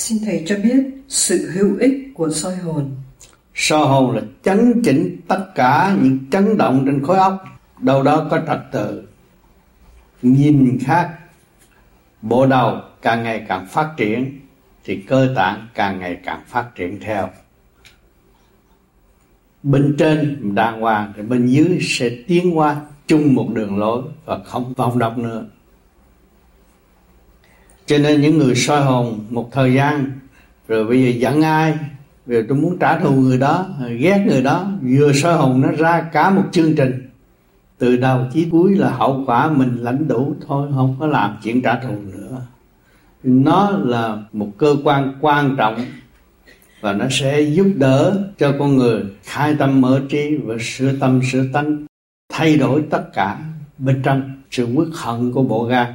Xin Thầy cho biết sự hữu ích của soi hồn. Soi hồn là chấn chỉnh tất cả những chấn động trên khối óc, đâu đó có trật tự. Nhìn khác, bộ đầu càng ngày càng phát triển, thì cơ tạng càng ngày càng phát triển theo. Bên trên đàng hoàng thì bên dưới sẽ tiến qua chung một đường lối và không vòng độc nữa cho nên những người soi hồn một thời gian, rồi bây giờ giận ai rồi tôi muốn trả thù người đó, ghét người đó, vừa soi hồn nó ra cả một chương trình. Từ đầu chí cuối là hậu quả mình lãnh đủ, thôi không có làm chuyện trả thù nữa. Nó là một cơ quan quan trọng và nó sẽ giúp đỡ cho con người khai tâm mở trí và sửa tâm sửa tánh, thay đổi tất cả bên trong sự quyết hận của bộ gan.